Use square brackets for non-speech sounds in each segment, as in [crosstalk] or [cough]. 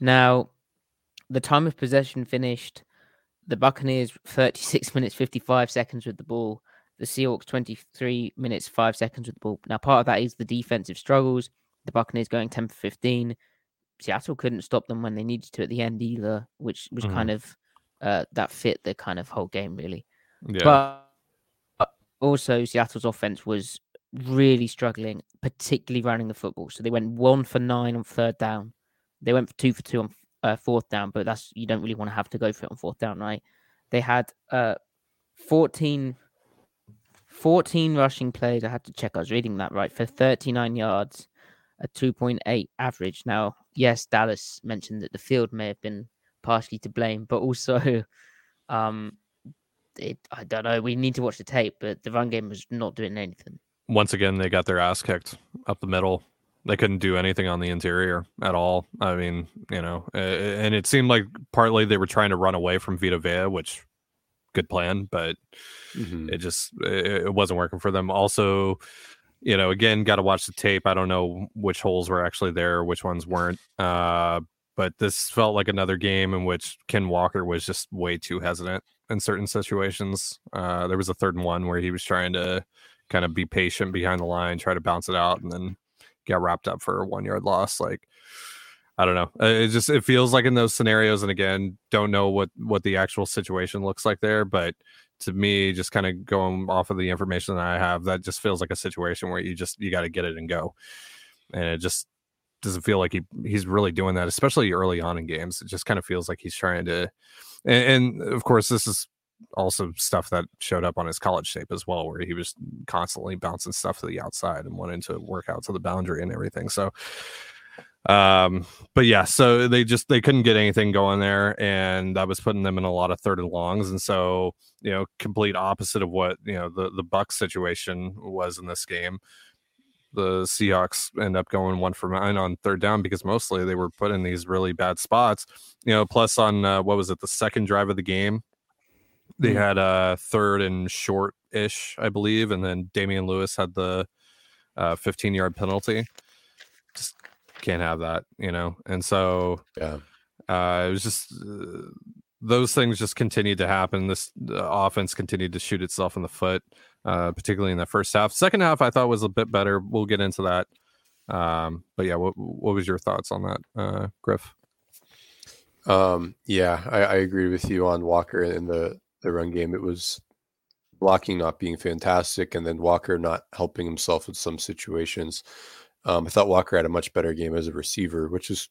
Now, the time of possession finished. The Buccaneers 36 minutes 55 seconds with the ball. The Seahawks 23 minutes 5 seconds with the ball. Now, part of that is the defensive struggles. The Buccaneers going 10 for 15. Seattle couldn't stop them when they needed to at the end either, which was Mhm. kind of uh, that fit the kind of whole game really. Yeah. But but also Seattle's offense was really struggling, particularly running the football. So they went one for nine on third down. They went for two for two on uh, fourth down, but that's you don't really want to have to go for it on fourth down, right? They had uh 14, 14 rushing plays. I had to check. I was reading that right for 39 yards, a 2.8 average. Now, yes, Dallas mentioned that the field may have been partially to blame, but also, [laughs] um, it, I don't know. We need to watch the tape, but the run game was not doing anything. Once again, they got their ass kicked up the middle. They couldn't do anything on the interior at all. I mean, you know, and it seemed like partly they were trying to run away from Vita Vea, which good plan, but Mhm. it just it, it wasn't working for them. Also, you know, again, got to watch the tape. I don't know which holes were actually there, which ones weren't. Uh, but this felt like another game in which Ken Walker was just way too hesitant in certain situations. Uh, there was a third and one where he was trying to kind of be patient behind the line, try to bounce it out, and then get wrapped up for a one yard loss. Like, I don't know. It just it feels like in those scenarios, and again, don't know what what the actual situation looks like there, but to me, just kind of going off of the information that I have, that just feels like a situation where you just you got to get it and go, and it just doesn't feel like he he's really doing that, especially early on in games. It just kind of feels like he's trying to, and, and of course, this is also stuff that showed up on his college tape as well, where he was constantly bouncing stuff to the outside and wanting to work out to the boundary and everything. So, um, but yeah, so they just they couldn't get anything going there, and that was putting them in a lot of third and longs, and so you know, complete opposite of what you know the the Bucs situation was in this game. The Seahawks end up going one for nine on third down because mostly they were put in these really bad spots. You know, plus on uh, what was it, the second drive of the game, they Mhm. had a third and short ish, I believe, and then Damien Lewis had the uh, 15 yard penalty. Just can't have that, you know. And so Yeah. uh, it was just uh, those things just continued to happen. This uh, offense continued to shoot itself in the foot, uh, particularly in the first half. Second half, I thought was a bit better. We'll get into that. Um, but yeah, what what was your thoughts on that, uh, Griff? Um, yeah, I, I agree with you on Walker in the, the run game. It was blocking not being fantastic, and then Walker not helping himself in some situations. Um, I thought Walker had a much better game as a receiver, which is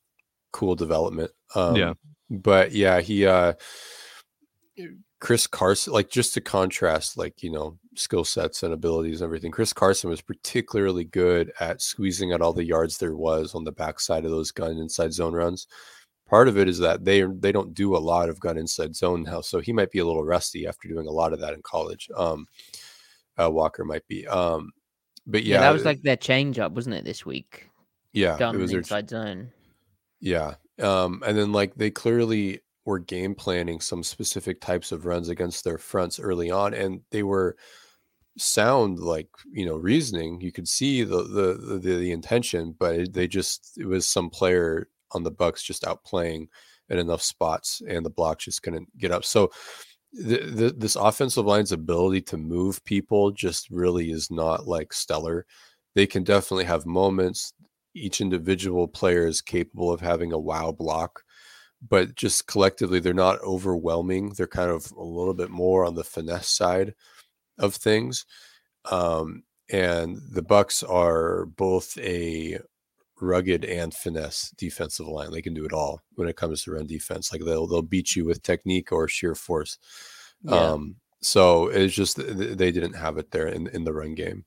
cool development. Um, Yeah. but yeah, he uh, Chris Carson, like just to contrast, like you know, skill sets and abilities and everything. Chris Carson was particularly good at squeezing out all the yards there was on the backside of those gun inside zone runs part of it is that they they don't do a lot of gun inside zone now so he might be a little rusty after doing a lot of that in college um uh, walker might be um but Yeah, yeah, that was like their change up, wasn't it, this week? yeah Gun it was their, inside zone. yeah um and then like they clearly were game planning some specific types of runs against their fronts early on and they were sound like you know reasoning you could see the the the, the intention but it, they just it was some player on the Bucs just outplaying in enough spots and the blocks just couldn't get up so the, the, this offensive line's ability to move people just really is not like stellar they can definitely have moments. Each individual player is capable of having a wow block, but just collectively, they're not overwhelming. They're kind of a little bit more on the finesse side of things. Um, and the Bucks are both a rugged and finesse defensive line. They can do it all when it comes to run defense. Like they'll they'll beat you with technique or sheer force. Yeah. Um, so it's just they didn't have it there in in the run game.